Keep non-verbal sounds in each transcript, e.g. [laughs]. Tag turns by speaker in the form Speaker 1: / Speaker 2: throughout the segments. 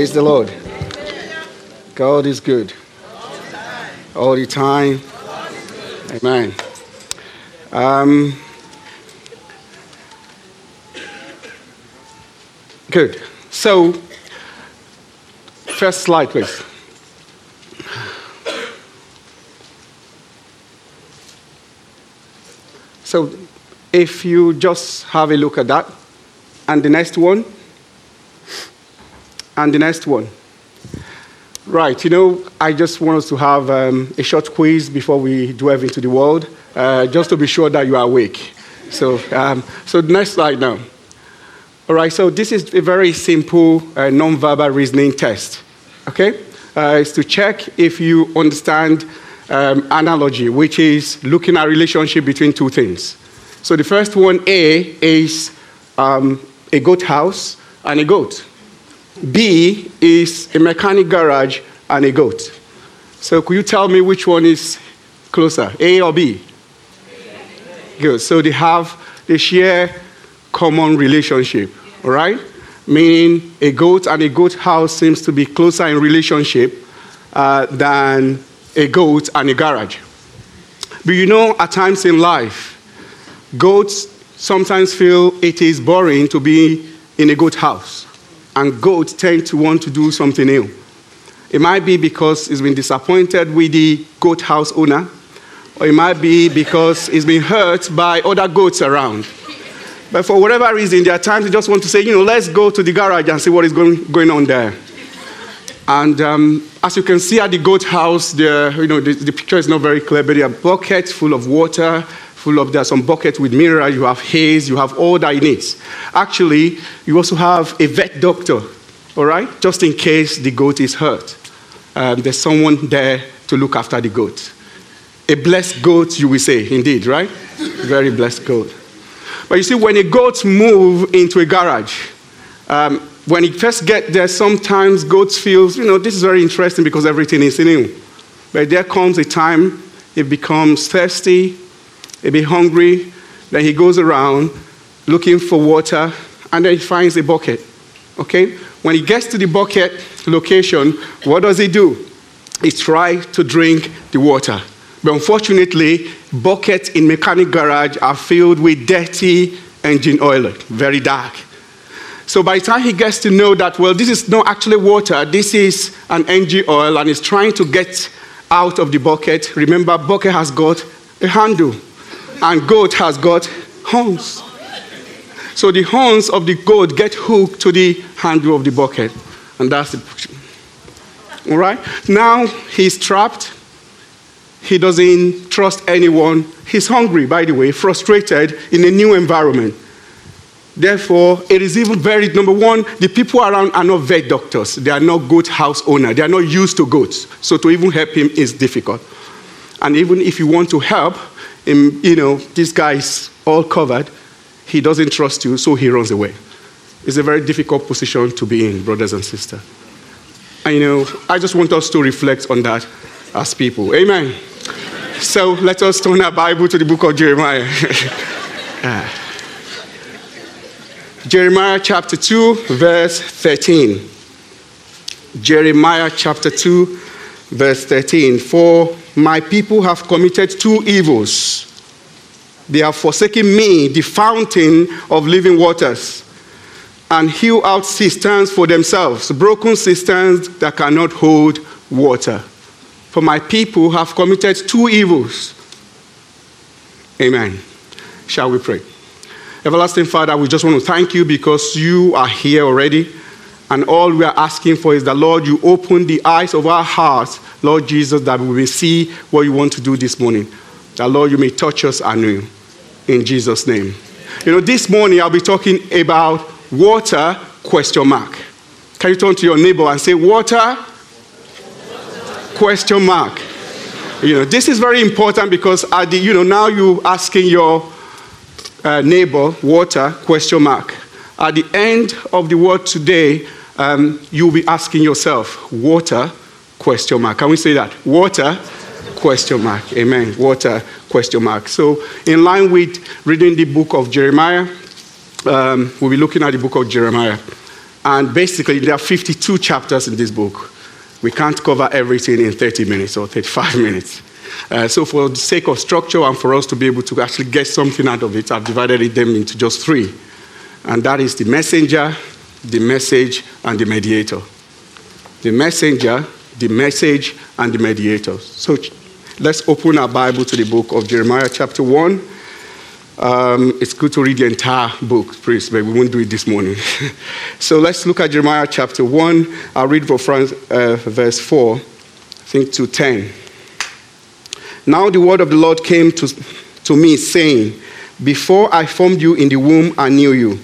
Speaker 1: Praise the Lord. God is good. All the time. Amen. Um, good. So, first slide, please. So, if you just have a look at that, and the next one, and the next one. Right, you know, I just want us to have um, a short quiz before we delve into the world, uh, just to be sure that you are awake. So, um, so next slide now. All right, so this is a very simple uh, non-verbal reasoning test. Okay, uh, it's to check if you understand um, analogy, which is looking at relationship between two things. So the first one, A, is um, a goat house and a goat. B is a mechanic garage and a goat. So could you tell me which one is closer, A or B? Good. So they have, they share common relationship, all right? Meaning a goat and a goat house seems to be closer in relationship uh, than a goat and a garage. But you know, at times in life, goats sometimes feel it is boring to be in a goat house, and goats tend to want to do something new. It might be because it's been disappointed with the goat house owner, or it might be because it's been hurt by other goats around. But for whatever reason, there are times you just want to say, you know, let's go to the garage and see what is going, going on there. And um, as you can see at the goat house, the, you know, the, the picture is not very clear, but there are buckets full of water, full of there are some buckets with minerals, you have haze, you have all that it needs. Actually, you also have a vet doctor, all right, just in case the goat is hurt. Um, there's someone there to look after the goat. A blessed goat, you will say, indeed, right? Very blessed goat. But you see, when a goat move into a garage, um, when it first get there, sometimes goats feels, you know, this is very interesting because everything is new. But there comes a time it becomes thirsty, a bit hungry. Then he goes around looking for water, and then he finds a bucket. Okay? When he gets to the bucket location, what does he do? He tries to drink the water. But unfortunately, buckets in mechanic garage are filled with dirty engine oil, very dark. So by the time he gets to know that, well, this is not actually water, this is an engine oil, and he's trying to get out of the bucket. Remember, bucket has got a handle and goat has got horns. So the horns of the goat get hooked to the handle of the bucket, and that's the. All right. Now he's trapped. He doesn't trust anyone. He's hungry, by the way, frustrated in a new environment. Therefore, it is even very number one, the people around are not vet doctors. They are not goat house owner. They are not used to goats. So to even help him is difficult. And even if you want to help, him, you know, this guy is all covered. He doesn't trust you, so he runs away. It's a very difficult position to be in, brothers and sisters. And you know, I just want us to reflect on that as people. Amen. So let us turn our Bible to the book of Jeremiah. [laughs] ah. Jeremiah chapter 2, verse 13. Jeremiah chapter 2, verse 13. For my people have committed two evils. They have forsaken me, the fountain of living waters, and hew out cisterns for themselves, broken cisterns that cannot hold water. For my people have committed two evils. Amen. Shall we pray? Everlasting Father, we just want to thank you because you are here already. And all we are asking for is that, Lord, you open the eyes of our hearts, Lord Jesus, that we will see what you want to do this morning. That, Lord, you may touch us anew. In Jesus' name. You know, this morning I'll be talking about water, question mark. Can you turn to your neighbor and say, water, question mark. You know, this is very important because, at the, you know, now you're asking your uh, neighbor, water, question mark. At the end of the word today, um, you'll be asking yourself, water, question mark. Can we say that? Water, question mark. Amen. Water, question mark. So, in line with reading the book of Jeremiah, um, we'll be looking at the book of Jeremiah. And basically, there are 52 chapters in this book. We can't cover everything in 30 minutes or 35 [laughs] minutes. Uh, so, for the sake of structure and for us to be able to actually get something out of it, I've divided them into just three. And that is the messenger, the message, and the mediator. The messenger, the message, and the mediator. So, let's open our Bible to the book of Jeremiah, chapter 1. Um, it's good to read the entire book, please, but we won't do it this morning. [laughs] so let's look at Jeremiah chapter 1. I'll read from uh, verse 4, I think, to 10. Now the word of the Lord came to, to me, saying, Before I formed you in the womb, I knew you.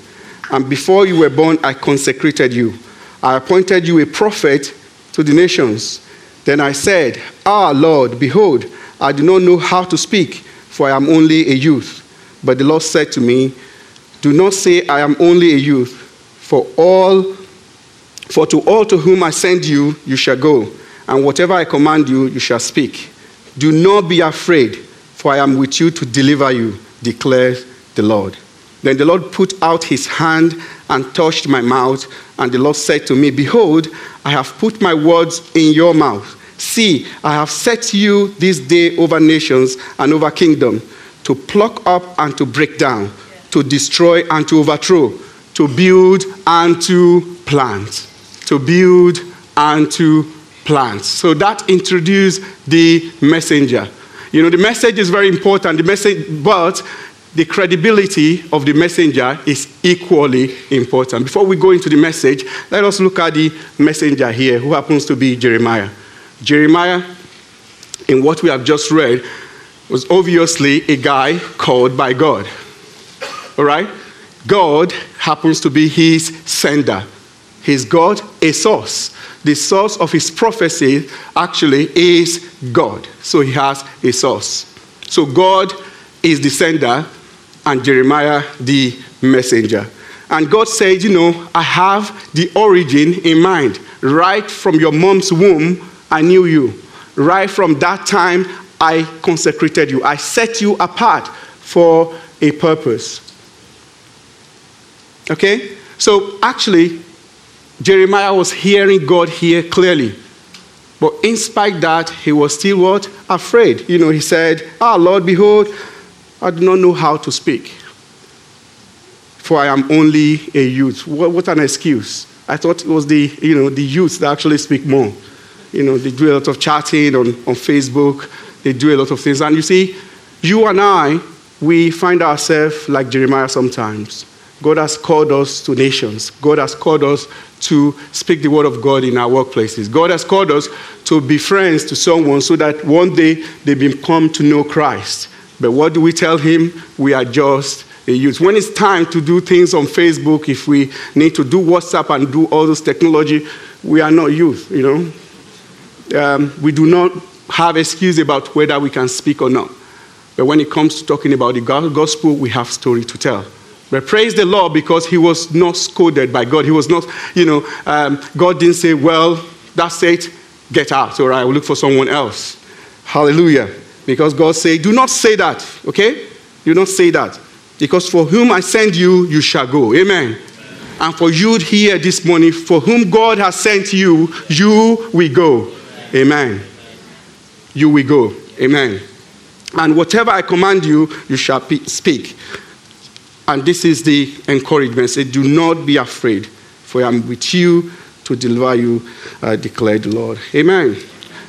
Speaker 1: And before you were born, I consecrated you. I appointed you a prophet to the nations. Then I said, Ah, Lord, behold, I do not know how to speak, for I am only a youth. But the Lord said to me, Do not say, I am only a youth, for all for to all to whom I send you, you shall go, and whatever I command you, you shall speak. Do not be afraid, for I am with you to deliver you, declares the Lord. Then the Lord put out his hand and touched my mouth, and the Lord said to me, Behold, I have put my words in your mouth. See, I have set you this day over nations and over kingdoms to pluck up and to break down, to destroy and to overthrow, to build and to plant. To build and to plant. So that introduced the messenger. You know, the message is very important, the message, but the credibility of the messenger is equally important. Before we go into the message, let us look at the messenger here, who happens to be Jeremiah. Jeremiah, in what we have just read, was obviously a guy called by God. All right? God happens to be his sender. His God, a source. The source of his prophecy actually is God. So he has a source. So God is the sender and Jeremiah the messenger. And God said, You know, I have the origin in mind. Right from your mom's womb, I knew you. Right from that time, I consecrated you. I set you apart for a purpose. Okay? So actually, Jeremiah was hearing God here clearly. But in spite that, he was still what? Afraid. You know, he said, Ah, Lord, behold, I do not know how to speak. For I am only a youth. What, what an excuse. I thought it was the, you know, the youth that actually speak more. You know, they do a lot of chatting on, on Facebook they do a lot of things. And you see, you and I, we find ourselves like Jeremiah sometimes. God has called us to nations. God has called us to speak the word of God in our workplaces. God has called us to be friends to someone so that one day they become to know Christ. But what do we tell him? We are just a youth. When it's time to do things on Facebook, if we need to do WhatsApp and do all this technology, we are not youth, you know. Um, we do not have excuse about whether we can speak or not. But when it comes to talking about the gospel, we have story to tell. But praise the Lord because he was not scolded by God. He was not, you know, um, God didn't say, well, that's it, get out, or I will look for someone else. Hallelujah. Because God said, do not say that, okay? You Do not say that. Because for whom I send you, you shall go. Amen. Amen. And for you here this morning, for whom God has sent you, you will go. Amen. Amen you will go. Amen. And whatever I command you, you shall speak. And this is the encouragement. Say, do not be afraid, for I am with you to deliver you, uh, declared the Lord. Amen.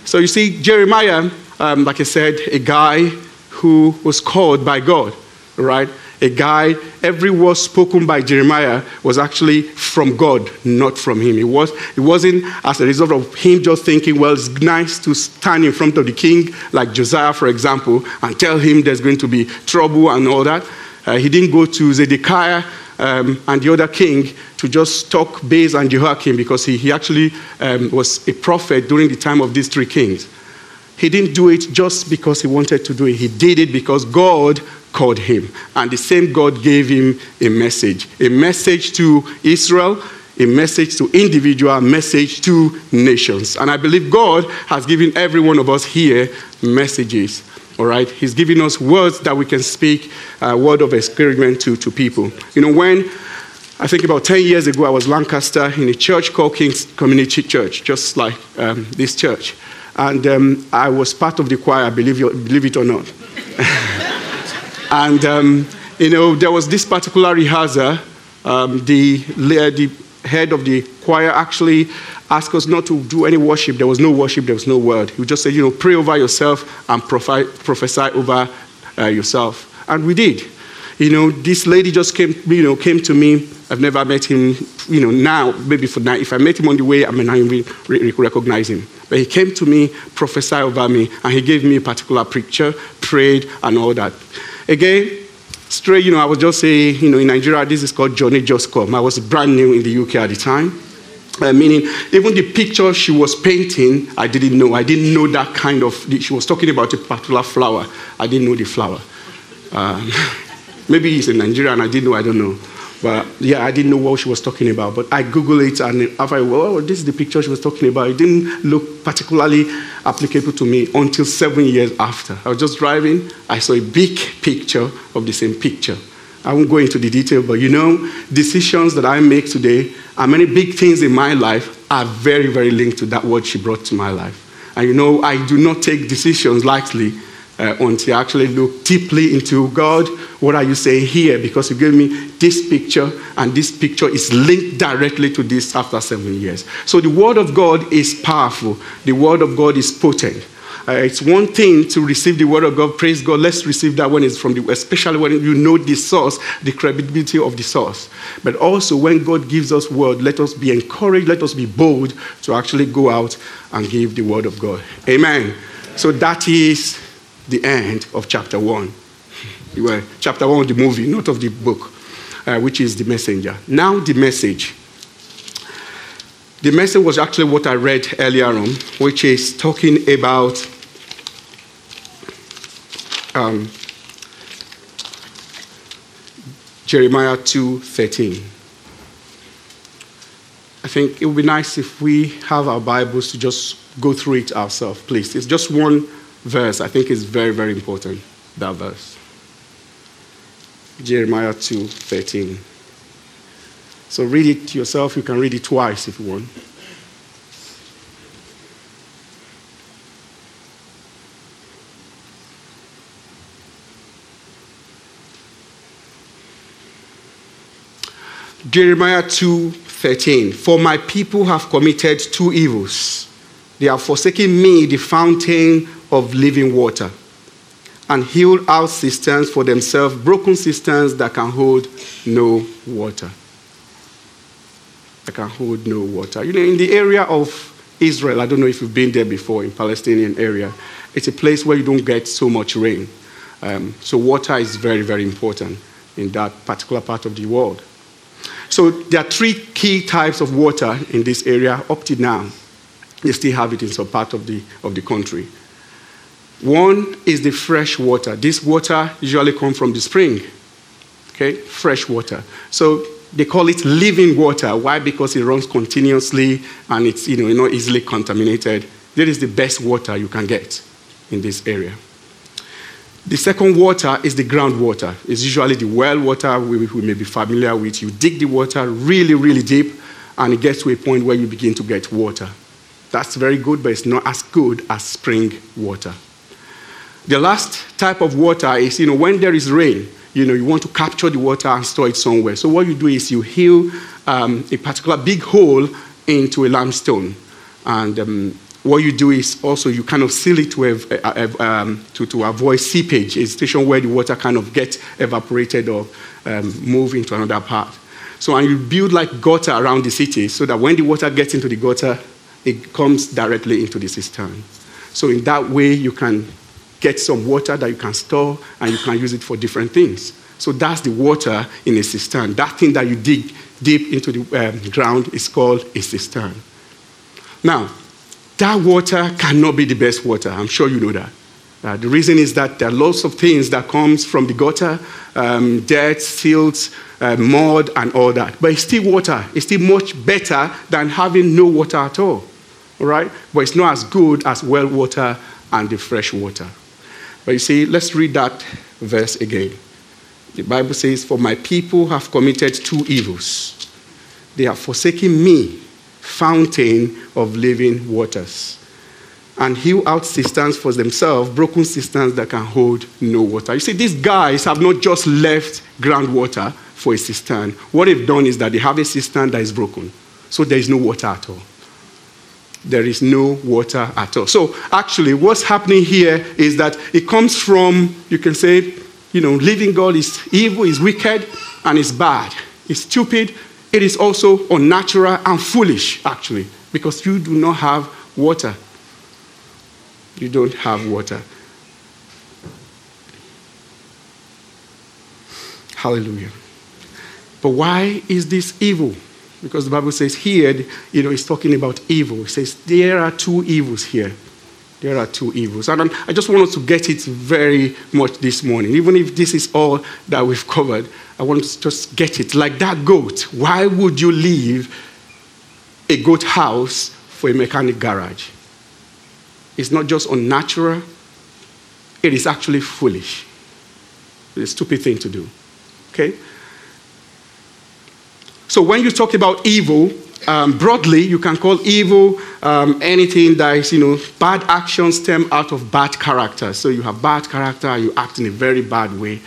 Speaker 1: So you see, Jeremiah, um, like I said, a guy who was called by God, right? a guy, every word spoken by Jeremiah was actually from God, not from him. It, was, it wasn't as a result of him just thinking, well, it's nice to stand in front of the king, like Josiah, for example, and tell him there's going to be trouble and all that. Uh, he didn't go to Zedekiah um, and the other king to just talk based and Jehoiakim because he, he actually um, was a prophet during the time of these three kings. He didn't do it just because he wanted to do it. He did it because God called him. And the same God gave him a message a message to Israel, a message to individual, a message to nations. And I believe God has given every one of us here messages. All right? He's giving us words that we can speak, a word of encouragement to, to people. You know, when I think about 10 years ago, I was Lancaster in a church called King's Community Church, just like um, this church. And um, I was part of the choir, believe, you, believe it or not. [laughs] and, um, you know, there was this particular rehearsal. Um, the, the head of the choir actually asked us not to do any worship. There was no worship, there was no word. He just said, you know, pray over yourself and prophesy over uh, yourself. And we did. You know, this lady just came, you know, came to me. I've never met him, you know, now, maybe for now. If I met him on the way, I may not even recognize him. But he came to me, prophesied over me, and he gave me a particular picture, prayed, and all that. Again, straight, you know, I was just saying, you know, in Nigeria, this is called Johnny Just Come. I was brand new in the UK at the time. Uh, meaning, even the picture she was painting, I didn't know. I didn't know that kind of, she was talking about a particular flower. I didn't know the flower. Um, [laughs] maybe he's in Nigeria and I didn't know, I don't know. But yeah, I didn't know what she was talking about. But I Googled it and I, well, oh, this is the picture she was talking about. It didn't look particularly applicable to me until seven years after. I was just driving, I saw a big picture of the same picture. I won't go into the detail, but you know, decisions that I make today and many big things in my life are very, very linked to that word she brought to my life. And you know, I do not take decisions lightly uh, until I actually look deeply into God, what are you saying here? Because you gave me this picture, and this picture is linked directly to this after seven years. So the Word of God is powerful, the Word of God is potent. Uh, it's one thing to receive the word of God. Praise God. Let's receive that when it's from the, especially when you know the source, the credibility of the source. But also when God gives us word, let us be encouraged. Let us be bold to actually go out and give the word of God. Amen. So that is the end of chapter one. Well, chapter one of the movie, not of the book, uh, which is the messenger. Now, the message. The message was actually what I read earlier on, which is talking about um, Jeremiah 2:13. I think it would be nice if we have our Bibles to just go through it ourselves, please. It's just one verse, I think is very, very important, that verse. Jeremiah 2 13. So read it yourself. You can read it twice if you want. Jeremiah 2:13 For my people have committed two evils. They have forsaken me, the fountain of living water and hewn out cisterns for themselves, broken cisterns that can hold no water. That can hold no water. You know, in the area of Israel, I don't know if you've been there before, in Palestinian area, it's a place where you don't get so much rain. Um, so water is very, very important in that particular part of the world. So there are three key types of water in this area up to now. They still have it in some part of the, of the country. One is the fresh water. This water usually comes from the spring. Okay, fresh water. So they call it living water. Why? Because it runs continuously and it's you know not easily contaminated. That is the best water you can get in this area. The second water is the groundwater. It's usually the well water we, we may be familiar with. You dig the water really, really deep, and it gets to a point where you begin to get water. That's very good, but it's not as good as spring water. The last type of water is, you know, when there is rain, you know, you want to capture the water and store it somewhere. So what you do is you heal um, a particular big hole into a limestone. And um, what you do is also you kind of seal it to, have, um, to, to, avoid seepage, a station where the water kind of gets evaporated or um, move into another part. So and you build like gutter around the city so that when the water gets into the gutter, it comes directly into the cistern. So in that way, you can get some water that you can store and you can use it for different things. So that's the water in a cistern. That thing that you dig deep into the um, ground is called a cistern. Now, that water cannot be the best water. I'm sure you know that. Uh, the reason is that there are lots of things that comes from the gutter, um, dirt, silt, uh, mud, and all that. But it's still water. It's still much better than having no water at all. All right? But it's not as good as well water and the fresh water. But you see, let's read that verse again. The Bible says, For my people have committed two evils. They have forsaken me, fountain of living waters, and hew out cisterns for themselves, broken cisterns that can hold no water. You see, these guys have not just left groundwater for a cistern. What they've done is that they have a cistern that is broken, so there is no water at all there is no water at all. So, actually, what's happening here is that it comes from, you can say, you know, living God is evil, is wicked, and is bad. It's stupid. It is also unnatural and foolish, actually, because you do not have water. You don't have water. Hallelujah. But why is this evil? Because the Bible says here, you know, it's talking about evil. It says there are two evils here. There are two evils. And I just wanted to get it very much this morning. Even if this is all that we've covered, I want to just get it. Like that goat, why would you leave a goat house for a mechanic garage? It's not just unnatural, it is actually foolish. It's a stupid thing to do. Okay? So when you talk about evil, um, broadly, you can call evil um, anything that is, you know, bad actions stem out of bad character. So you have bad character, you act in a very bad way.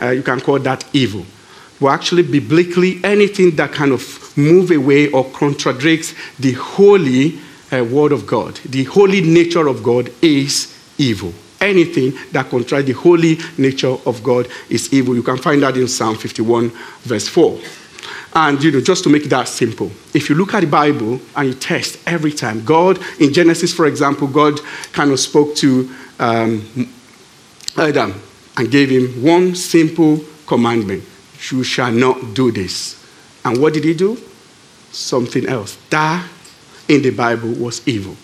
Speaker 1: Uh, you can call that evil. Well, actually, biblically, anything that kind of move away or contradicts the holy uh, word of God, the holy nature of God is evil. Anything that contradicts the holy nature of God is evil. You can find that in Psalm 51, verse 4. And you know, just to make that simple, if you look at the Bible and you test every time, God, in Genesis, for example, God kind of spoke to um, Adam and gave him one simple commandment You shall not do this. And what did he do? Something else. That in the Bible was evil.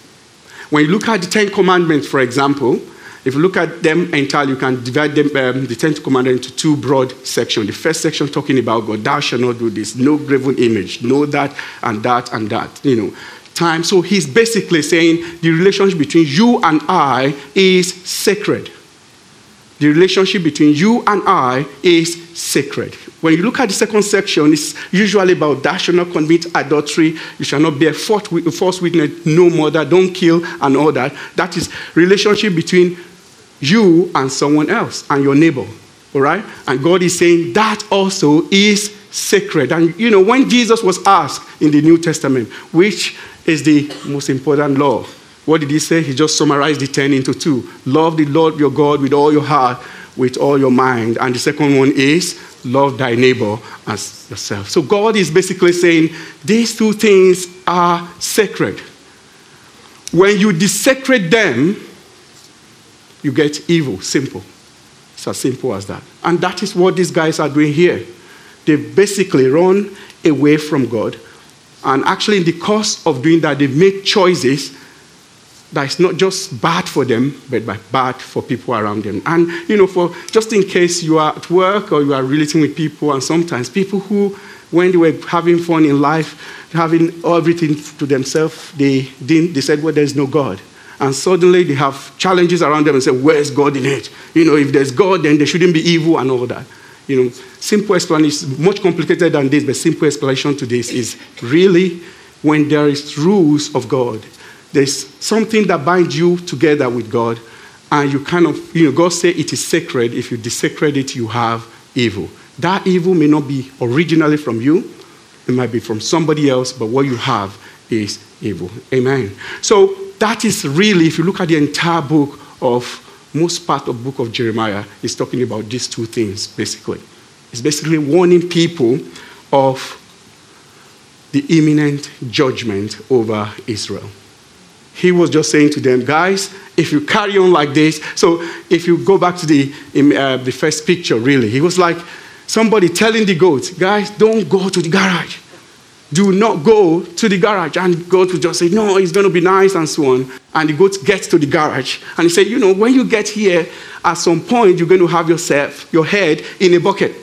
Speaker 1: When you look at the Ten Commandments, for example, if you look at them entirely, you can divide them, um, the Ten Commandments into two broad sections. The first section talking about God, thou shalt not do this, no graven image, no that and that and that, you know. Time. So he's basically saying the relationship between you and I is sacred. The relationship between you and I is sacred. When you look at the second section, it's usually about thou shalt not commit adultery, you shall not bear false witness, no murder, don't kill, and all that. That is relationship between you and someone else and your neighbor. All right? And God is saying that also is sacred. And you know, when Jesus was asked in the New Testament, which is the most important law, what did he say? He just summarized the 10 into two. Love the Lord your God with all your heart, with all your mind. And the second one is love thy neighbor as yourself. So God is basically saying these two things are sacred. When you desecrate them, you get evil. Simple. It's as simple as that. And that is what these guys are doing here. They basically run away from God. And actually, in the course of doing that, they've made choices that is not just bad for them, but bad for people around them. And, you know, for just in case you are at work or you are relating with people, and sometimes people who, when they were having fun in life, having everything to themselves, they, didn't, they said, well, there's no God and suddenly they have challenges around them and say, Where's God in it? You know, if there's God, then there shouldn't be evil and all that. You know, simple explanation, much complicated than this, but simple explanation to this is really when there is rules of God, there's something that binds you together with God, and you kind of, you know, God say it is sacred. If you desecrate it, you have evil. That evil may not be originally from you, it might be from somebody else, but what you have is evil. Amen. So that is really, if you look at the entire book of most part of book of Jeremiah, is talking about these two things, basically. It's basically warning people of the imminent judgment over Israel. He was just saying to them, guys, if you carry on like this, so if you go back to the, uh, the first picture, really, he was like somebody telling the goats, guys, don't go to the garage do not go to the garage. And God will just say, no, it's going to be nice and so on. And the goat gets to the garage. And he said, you know, when you get here, at some point, you're going to have yourself, your head in a bucket.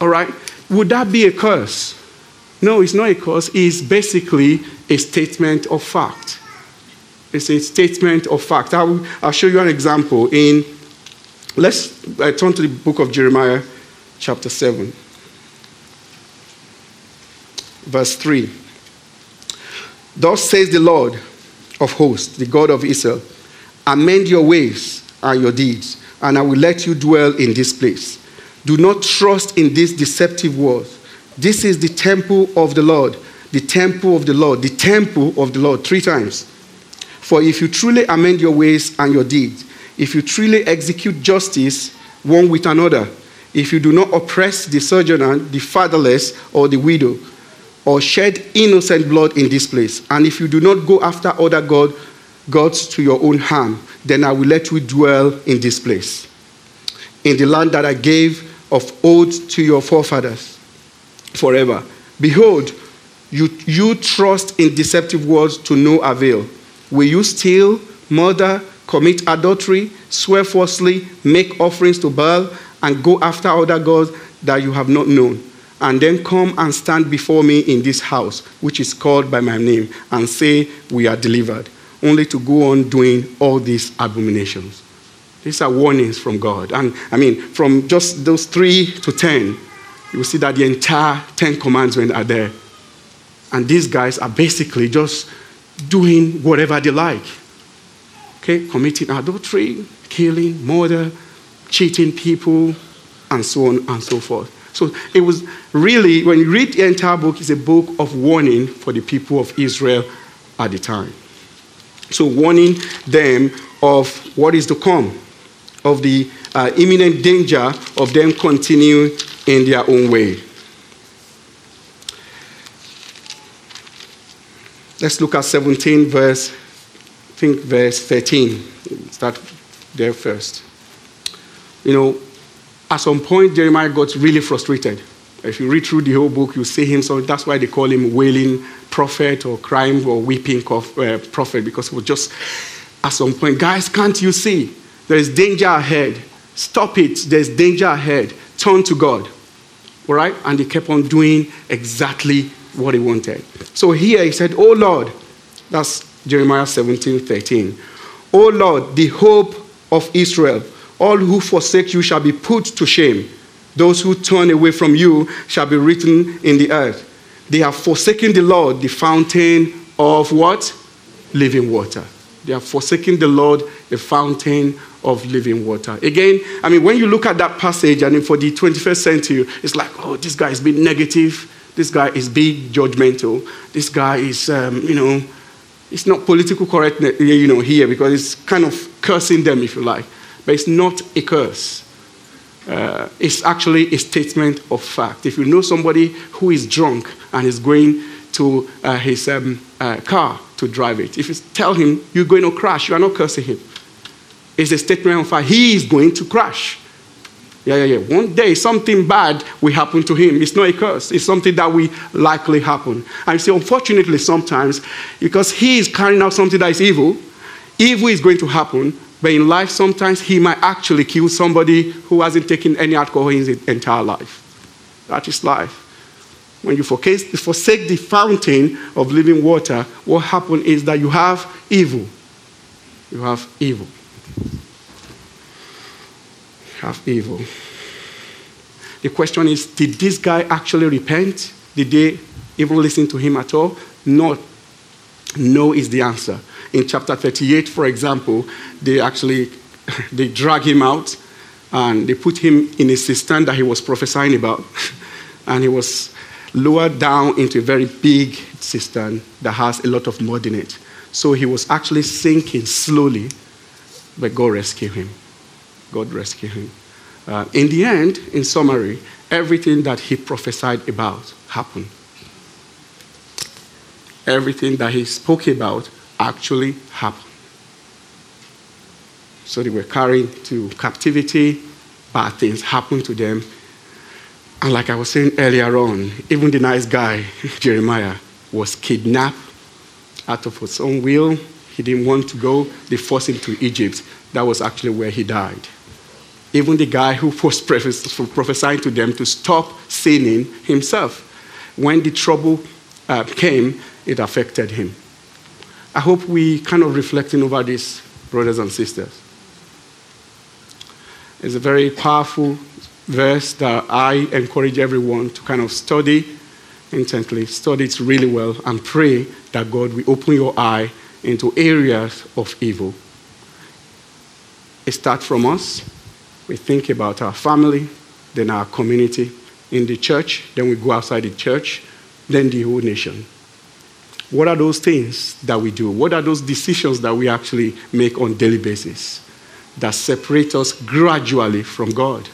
Speaker 1: All right? Would that be a curse? No, it's not a curse. It's basically a statement of fact. It's a statement of fact. I'll, I'll show you an example in, let's uh, turn to the book of Jeremiah, chapter 7, verse 3. Thus says the Lord of hosts, the God of Israel Amend your ways and your deeds, and I will let you dwell in this place. Do not trust in these deceptive words. This is the temple of the Lord, the temple of the Lord, the temple of the Lord, three times. For if you truly amend your ways and your deeds, if you truly execute justice one with another, if you do not oppress the sojourner, the fatherless, or the widow, or shed innocent blood in this place, and if you do not go after other God, gods to your own harm, then I will let you dwell in this place, in the land that I gave of old to your forefathers forever. Behold, you, you trust in deceptive words to no avail. Will you steal, murder, commit adultery, swear falsely, make offerings to Baal, and go after other gods that you have not known? And then come and stand before me in this house, which is called by my name, and say, We are delivered only to go on doing all these abominations. These are warnings from God. And I mean, from just those three to ten, you will see that the entire Ten Commandments are there. And these guys are basically just doing whatever they like. Okay, committing adultery, killing, murder, cheating people, and so on and so forth. So it was really, when you read the entire book, it's a book of warning for the people of Israel at the time. So, warning them of what is to come, of the uh, imminent danger of them continuing in their own way. Let's look at 17, verse, I think verse 13. Start there first. You know, at some point, Jeremiah got really frustrated. If you read through the whole book, you see him, so that's why they call him wailing prophet or crying or weeping uh, prophet because it was just at some point, guys, can't you see? There is danger ahead. Stop it. There's danger ahead. Turn to God. All right? And he kept on doing exactly what he wanted. So here he said, Oh Lord, that's Jeremiah 17 13. Oh Lord, the hope of Israel, all who forsake you shall be put to shame. Those who turn away from you shall be written in the earth. They have forsaken the Lord, the fountain of what? Living water. They have forsaken the Lord, the fountain of living water. Again, I mean, when you look at that passage, and for the 21st century, it's like, oh, this guy is being negative. This guy is being judgmental. This guy is, um, you know, it's not political correctness, you know, here because it's kind of cursing them, if you like. But it's not a curse uh, is actually a statement of fact. If you know somebody who is drunk and is going to uh, his um, uh, car to drive it, if you tell him you're going to crash, you are not cursing him. It's a statement of fact. He is going to crash. Yeah, yeah, yeah. One day something bad will happen to him. It's not a curse. It's something that will likely happen. And see, unfortunately, sometimes, because he is carrying out something that is evil, evil is going to happen, but in life, sometimes he might actually kill somebody who hasn't taken any alcohol in his entire life. That is life. When you forsake the fountain of living water, what happens is that you have evil. You have evil. You have evil. The question is did this guy actually repent? Did they even listen to him at all? No. No is the answer in chapter 38, for example, they actually [laughs] they drag him out and they put him in a cistern that he was prophesying about. [laughs] and he was lowered down into a very big cistern that has a lot of mud in it. So he was actually sinking slowly, but God rescued him. God rescued him. Uh, in the end, in summary, everything that he prophesied about happened. Everything that he spoke about actually happened. So they were carried to captivity, bad things happened to them. And like I was saying earlier on, even the nice guy, [laughs] Jeremiah, was kidnapped out of his own will. He didn't want to go. They forced him to Egypt. That was actually where he died. Even the guy who [laughs] was prophesying to them to stop sinning himself, when the trouble uh, came, it affected him. I hope we kind of reflecting over this, brothers and sisters. It's a very powerful verse that I encourage everyone to kind of study intently, study it really well, and pray that God will open your eye into areas of evil. It starts from us. We think about our family, then our community, in the church, then we go outside the church, then the whole nation. What are those things that we do? What are those decisions that we actually make on daily basis that separate us gradually from God?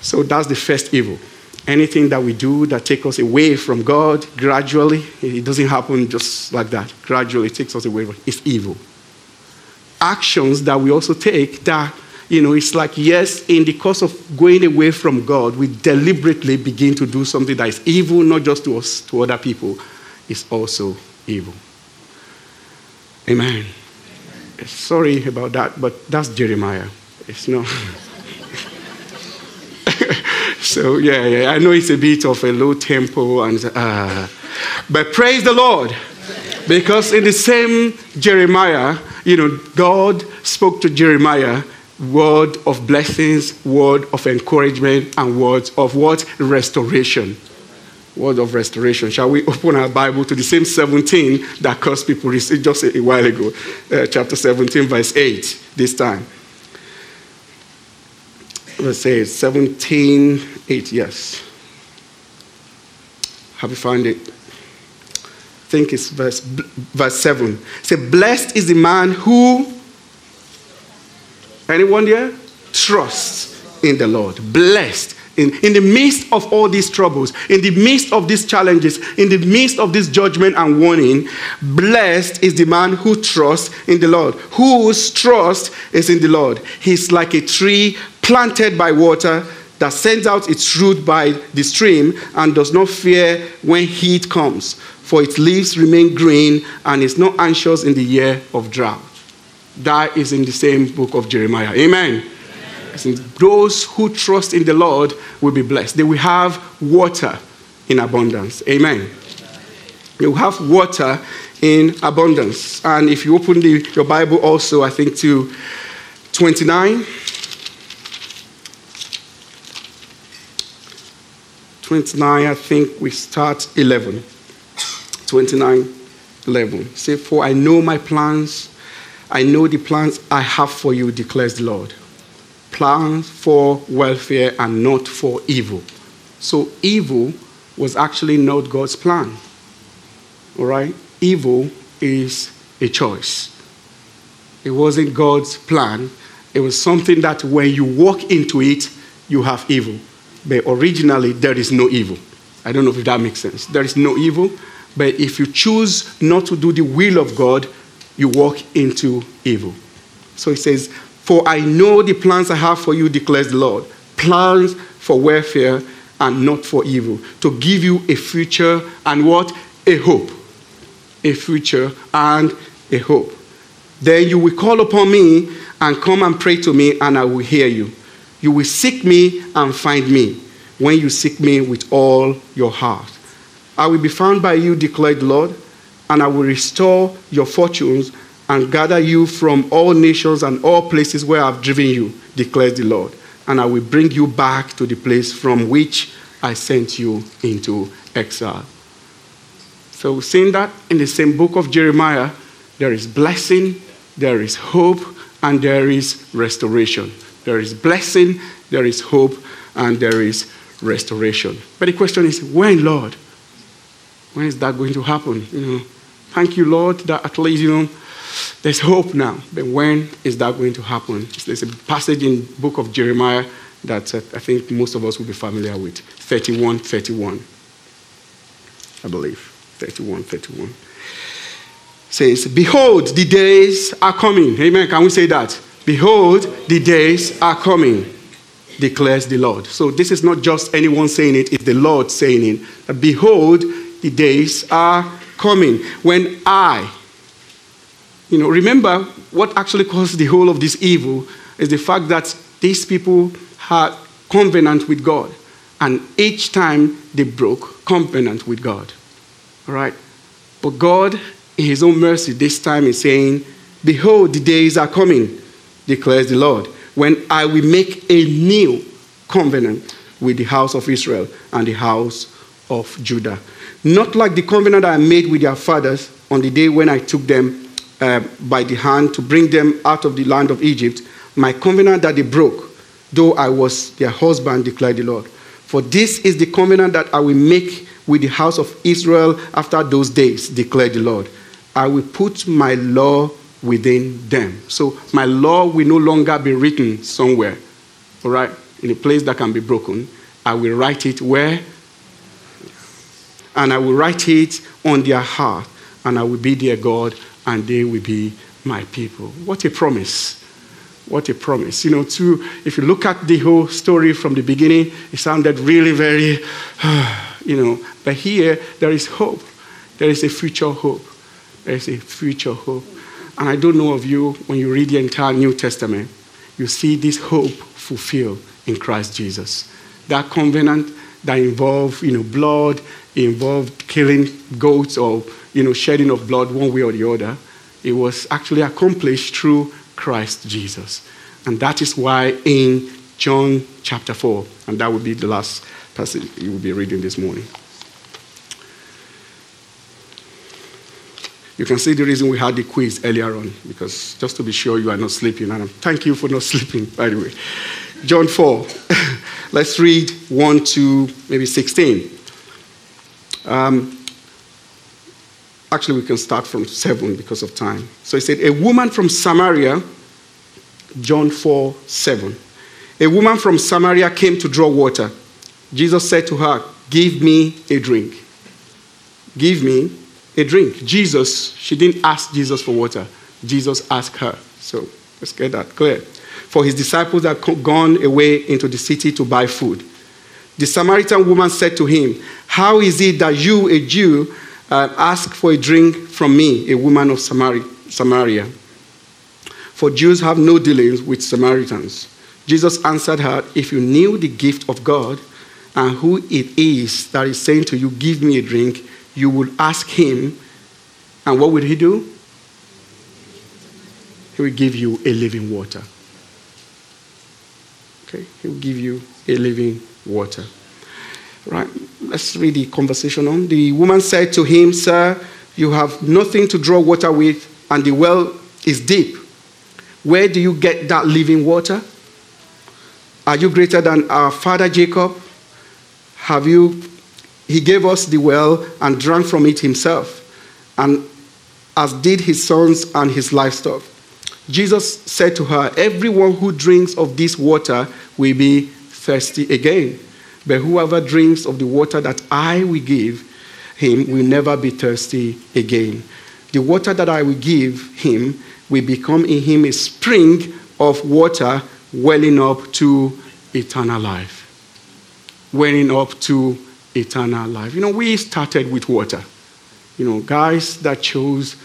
Speaker 1: So that's the first evil. Anything that we do that takes us away from God gradually, it doesn't happen just like that. Gradually, it takes us away from it's evil. Actions that we also take that, you know, it's like, yes, in the course of going away from God, we deliberately begin to do something that is evil, not just to us, to other people. It's also evil. Amen. Sorry about that, but that's Jeremiah. It's not. [laughs] So, yeah, yeah, I know it's a bit of a low tempo, and, uh, but praise the Lord. Because in the same Jeremiah, you know, God spoke to Jeremiah word of blessings, word of encouragement, and words of what? Restoration. Word of restoration. Shall we open our Bible to the same 17 that caused people just a while ago? Uh, chapter 17, verse 8, this time let's say 17, 8, yes. Have you found it? I think it's verse, verse 7. Say, blessed is the man who, anyone there? Trusts in the Lord. Blessed. In, in the midst of all these troubles, in the midst of these challenges, in the midst of this judgment and warning, blessed is the man who trusts in the Lord. Whose trust is in the Lord. He's like a tree planted by water that sends out its root by the stream and does not fear when heat comes, for its leaves remain green and is not anxious in the year of drought. That is in the same book of Jeremiah. Amen. Those who trust in the Lord will be blessed. They will have water in abundance. Amen. They will have water in abundance. And if you open the, your Bible also, I think to 29. 29, I think we start 11. 29, 11. Say, For I know my plans, I know the plans I have for you, declares the Lord. Plans for welfare and not for evil. So, evil was actually not God's plan. All right? Evil is a choice. It wasn't God's plan. It was something that when you walk into it, you have evil. But originally, there is no evil. I don't know if that makes sense. There is no evil, but if you choose not to do the will of God, you walk into evil. So he says, For I know the plans I have for you, declares the Lord plans for welfare and not for evil, to give you a future and what? A hope. A future and a hope. Then you will call upon me and come and pray to me, and I will hear you. You will seek me and find me when you seek me with all your heart. I will be found by you, declared the Lord, and I will restore your fortunes and gather you from all nations and all places where I've driven you, declares the Lord. And I will bring you back to the place from which I sent you into exile. So, seeing that in the same book of Jeremiah, there is blessing, there is hope, and there is restoration. There is blessing, there is hope, and there is restoration. But the question is, when, Lord? When is that going to happen? You know, thank you, Lord, that at least, you know, there's hope now. But when is that going to happen? There's a passage in book of Jeremiah that uh, I think most of us will be familiar with 31 31. I believe. 31 31. Says, Behold, the days are coming. Amen. Can we say that? Behold, the days are coming, declares the Lord. So this is not just anyone saying it, it's the Lord saying it. Behold, the days are coming when I, you know, remember what actually caused the whole of this evil is the fact that these people had covenant with God. And each time they broke covenant with God. All right? But God, in His own mercy, this time is saying, Behold, the days are coming declares the Lord, when I will make a new covenant with the house of Israel and the house of Judah. Not like the covenant I made with their fathers on the day when I took them uh, by the hand to bring them out of the land of Egypt, my covenant that they broke, though I was their husband, declared the Lord. For this is the covenant that I will make with the house of Israel after those days, declared the Lord. I will put my law within them. So my law will no longer be written somewhere, all right, in a place that can be broken. I will write it where? And I will write it on their heart, and I will be their God, and they will be my people. What a promise! What a promise. You know, too, if you look at the whole story from the beginning, it sounded really very, [sighs] you know, but here there is hope. There is a future hope. There is a future hope. And I don't know of you, when you read the entire New Testament, you see this hope fulfilled in Christ Jesus. That covenant that involved, you know, blood, involved killing goats or, you know, shedding of blood one way or the other, it was actually accomplished through Christ Jesus. And that is why in John chapter 4, and that would be the last passage you will be reading this morning. You can see the reason we had the quiz earlier on, because just to be sure you are not sleeping. And thank you for not [laughs] sleeping, by the way. John 4. [laughs] Let's read 1 to maybe 16. Um, actually, we can start from 7 because of time. So he said, A woman from Samaria, John 4 7. A woman from Samaria came to draw water. Jesus said to her, Give me a drink. Give me a drink. Jesus, she didn't ask Jesus for water. Jesus asked her. So let's get that clear. For his disciples had gone away into the city to buy food. The Samaritan woman said to him, How is it that you, a Jew, uh, ask for a drink from me, a woman of Samaria? For Jews have no dealings with Samaritans. Jesus answered her, If you knew the gift of God and who it is that is saying to you, Give me a drink, you would ask him, and what would he do? He will give you a living water. Okay, he will give you a living water. Right, let's read the conversation on. The woman said to him, Sir, you have nothing to draw water with, and the well is deep. Where do you get that living water? Are you greater than our father Jacob? Have you he gave us the well and drank from it himself, and as did his sons and his livestock. Jesus said to her, Everyone who drinks of this water will be thirsty again. But whoever drinks of the water that I will give him will never be thirsty again. The water that I will give him will become in him a spring of water welling up to eternal life. Welling up to eternal life. You know, we started with water. You know, guys that chose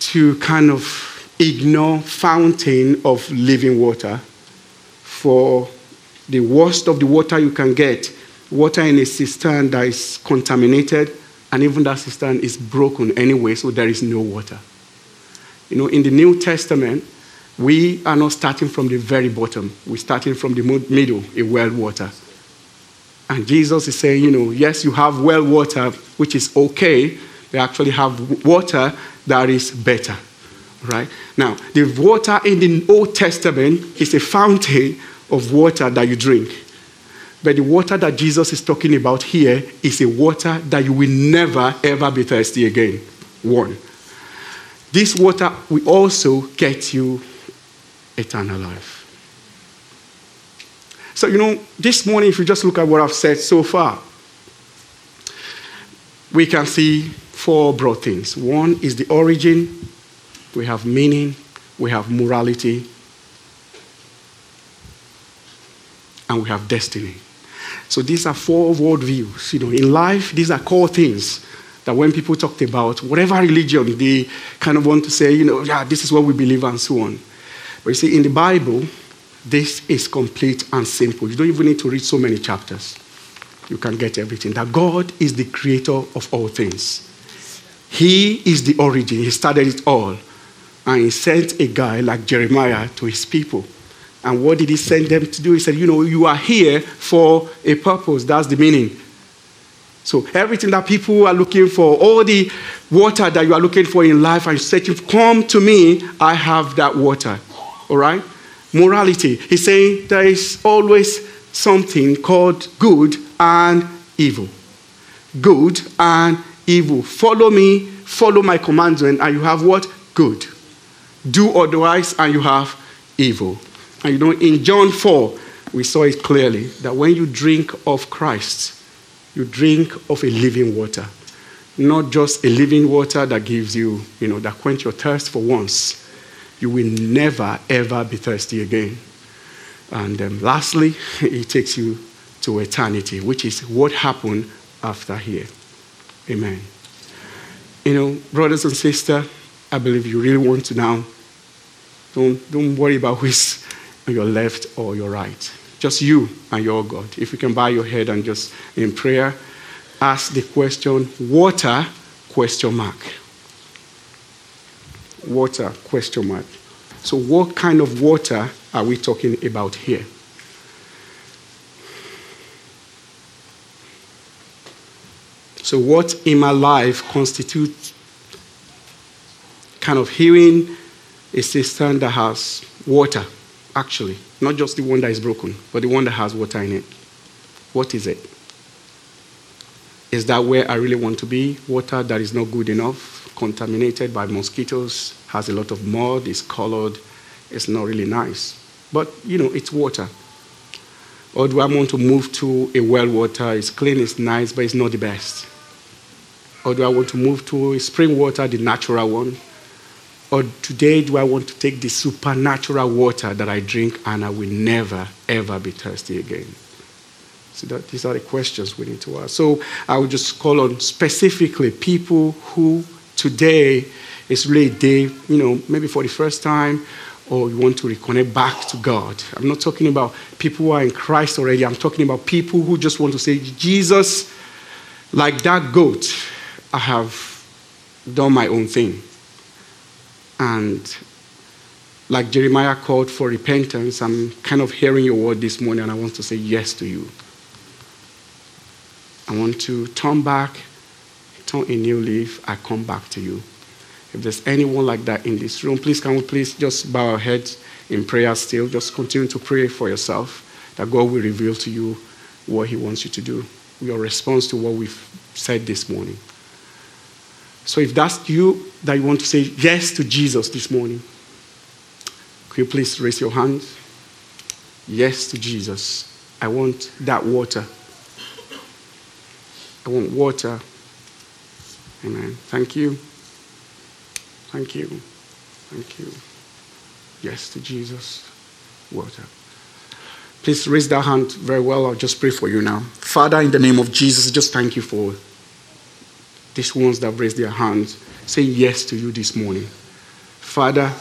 Speaker 1: to kind of ignore fountain of living water for the worst of the water you can get, water in a cistern that is contaminated, and even that cistern is broken anyway, so there is no water. You know, in the New Testament, we are not starting from the very bottom. We're starting from the middle, a well water. And Jesus is saying, you know, yes, you have well water, which is okay. They actually have water that is better. Right? Now, the water in the Old Testament is a fountain of water that you drink. But the water that Jesus is talking about here is a water that you will never, ever be thirsty again. One. This water will also get you eternal life. So, you know, this morning, if you just look at what I've said so far, we can see four broad things. One is the origin, we have meaning, we have morality, and we have destiny. So these are four worldviews. You know, in life, these are core things that when people talked about whatever religion, they kind of want to say, you know, yeah, this is what we believe and so on. But you see, in the Bible, this is complete and simple. You don't even need to read so many chapters. You can get everything. That God is the creator of all things. He is the origin. He started it all. And he sent a guy like Jeremiah to his people And what did he send them to do? He said, You know, you are here for a purpose. That's the meaning. So, everything that people are looking for, all the water that you are looking for in life and searching, come to me, I have that water. All right? Morality. He's saying there is always something called good and evil. Good and evil. Follow me, follow my commandment, and you have what? Good. Do otherwise, and you have evil. And you know, in John 4, we saw it clearly that when you drink of Christ, you drink of a living water. Not just a living water that gives you, you know, that quench your thirst for once. You will never, ever be thirsty again. And um, lastly, [laughs] it takes you to eternity, which is what happened after here. Amen. You know, brothers and sisters, I believe you really want to now. Don't, don't worry about [laughs] who's your left or your right. Just you and your God. If you can bow your head and just in prayer, ask the question, water, question mark. Water, question mark. So, what kind of water are we talking about here? So, what in my life constitutes kind of hearing a cistern that has water, actually? Not just the one that is broken, but the one that has water in it. What is it? Is that where I really want to be? Water that is not good enough, contaminated by mosquitoes, has a lot of mud, is colored, it's not really nice. But, you know, it's water. Or do I want to move to a well water? It's clean, it's nice, but it's not the best. Or do I want to move to a spring water, the natural one? Or today, do I want to take the supernatural water that I drink and I will never, ever be thirsty again? So that, these are the questions we need to ask. So I would just call on specifically people who today is really day, you know, maybe for the first time, or you want to reconnect back to God. I'm not talking about people who are in Christ already. I'm talking about people who just want to say, Jesus, like that goat, I have done my own thing. And like Jeremiah called for repentance, I'm kind of hearing your word this morning and I want to say yes to you. I want to turn back, turn a new leaf, I come back to you. If there's anyone like that in this room, please can we please just bow our heads in prayer still. Just continue to pray for yourself that God will reveal to you what He wants you to do. Your response to what we've said this morning. So if that's you that you want to say yes to Jesus this morning, could you please raise your hand? Yes to Jesus. I want that water. I want water. Amen. Thank you. Thank you. Thank you. Yes to Jesus. Water. Please raise that hand very well. I'll just pray for you now. Father, in the name of Jesus, just thank you for these ones that raised their hands, saying yes to you this morning. Father,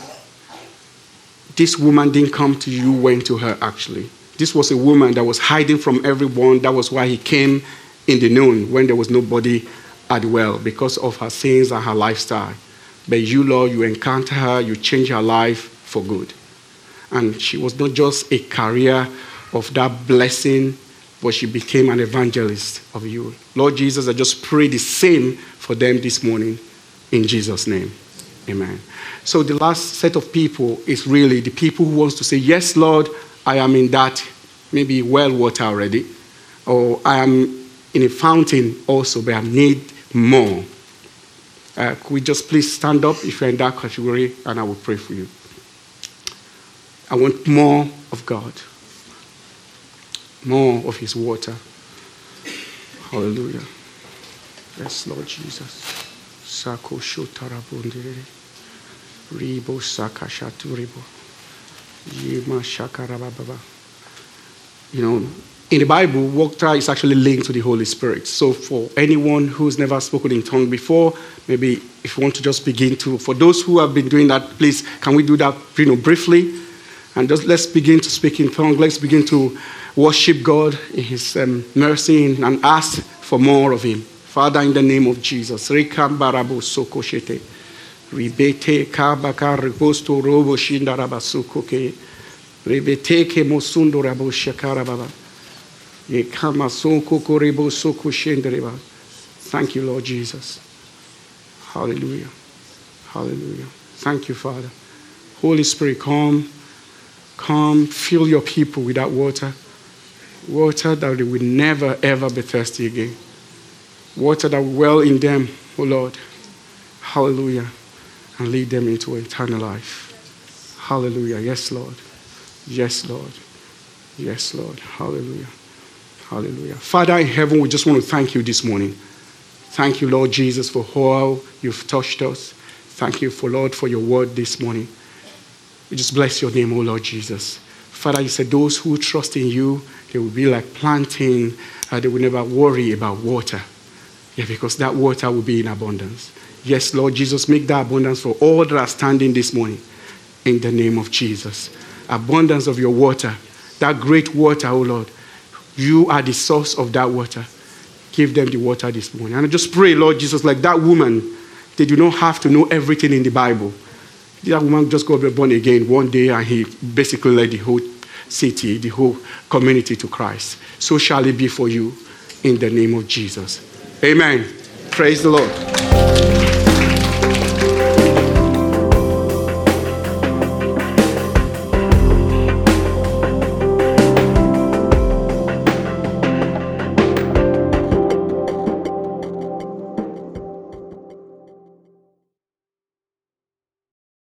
Speaker 1: this woman didn't come to you, went to her actually. This was a woman that was hiding from everyone. That was why he came in the noon when there was nobody at well because of her sins and her lifestyle. But you, Lord, you encounter her, you change her life for good. And she was not just a carrier of that blessing but she became an evangelist of you. Lord Jesus, I just pray the same for them this morning in Jesus' name. Amen. So the last set of people is really the people who wants to say, Yes, Lord, I am in that maybe well water already, or I am in a fountain also, but I need more. Uh, could we just please stand up if you're in that category and I will pray for you? I want more of God more of his water. Hallelujah. Yes, Lord Jesus. Sako shotarabundere. Ribo sakashaturibo. Yima shakarababa. You know, in the Bible, water is actually linked to the Holy Spirit. So, for anyone who's never spoken in tongue before, maybe if you want to just begin to, for those who have been doing that, please, can we do that, you know, briefly? And just let's begin to speak in tongue. Let's begin to worship God in His um, mercy and ask for more of Him. Father, in the name of Jesus, Rikambarabu Sokoshete, Ribete Kabaka Riposto Robo Shindaraba Sokoke, Rebeteke mosundo rabo shakara baba. Yekama sonko korebo soko shendereba. Thank you, Lord Jesus. Hallelujah. Hallelujah. Thank you, Father. Holy Spirit, come. Come, fill your people with that water. Water that they will never, ever be thirsty again. Water that will well in them, O oh Lord. Hallelujah. And lead them into eternal life. Hallelujah. Yes, Lord. Yes, Lord. Yes, Lord. Hallelujah. Hallelujah. Father in heaven, we just want to thank you this morning. Thank you, Lord Jesus, for how you've touched us. Thank you for, Lord, for your word this morning. We just bless your name, O Lord Jesus. Father, you said those who trust in you, they will be like planting, uh, they will never worry about water. Yeah, because that water will be in abundance. Yes, Lord Jesus, make that abundance for all that are standing this morning in the name of Jesus. Abundance of your water, that great water, oh Lord. You are the source of that water. Give them the water this morning. And I just pray, Lord Jesus, like that woman, they do not have to know everything in the Bible. That woman just got born again one day and he basically led the whole city, the whole community to Christ. So shall it be for you in the name of Jesus. Amen. Praise the Lord.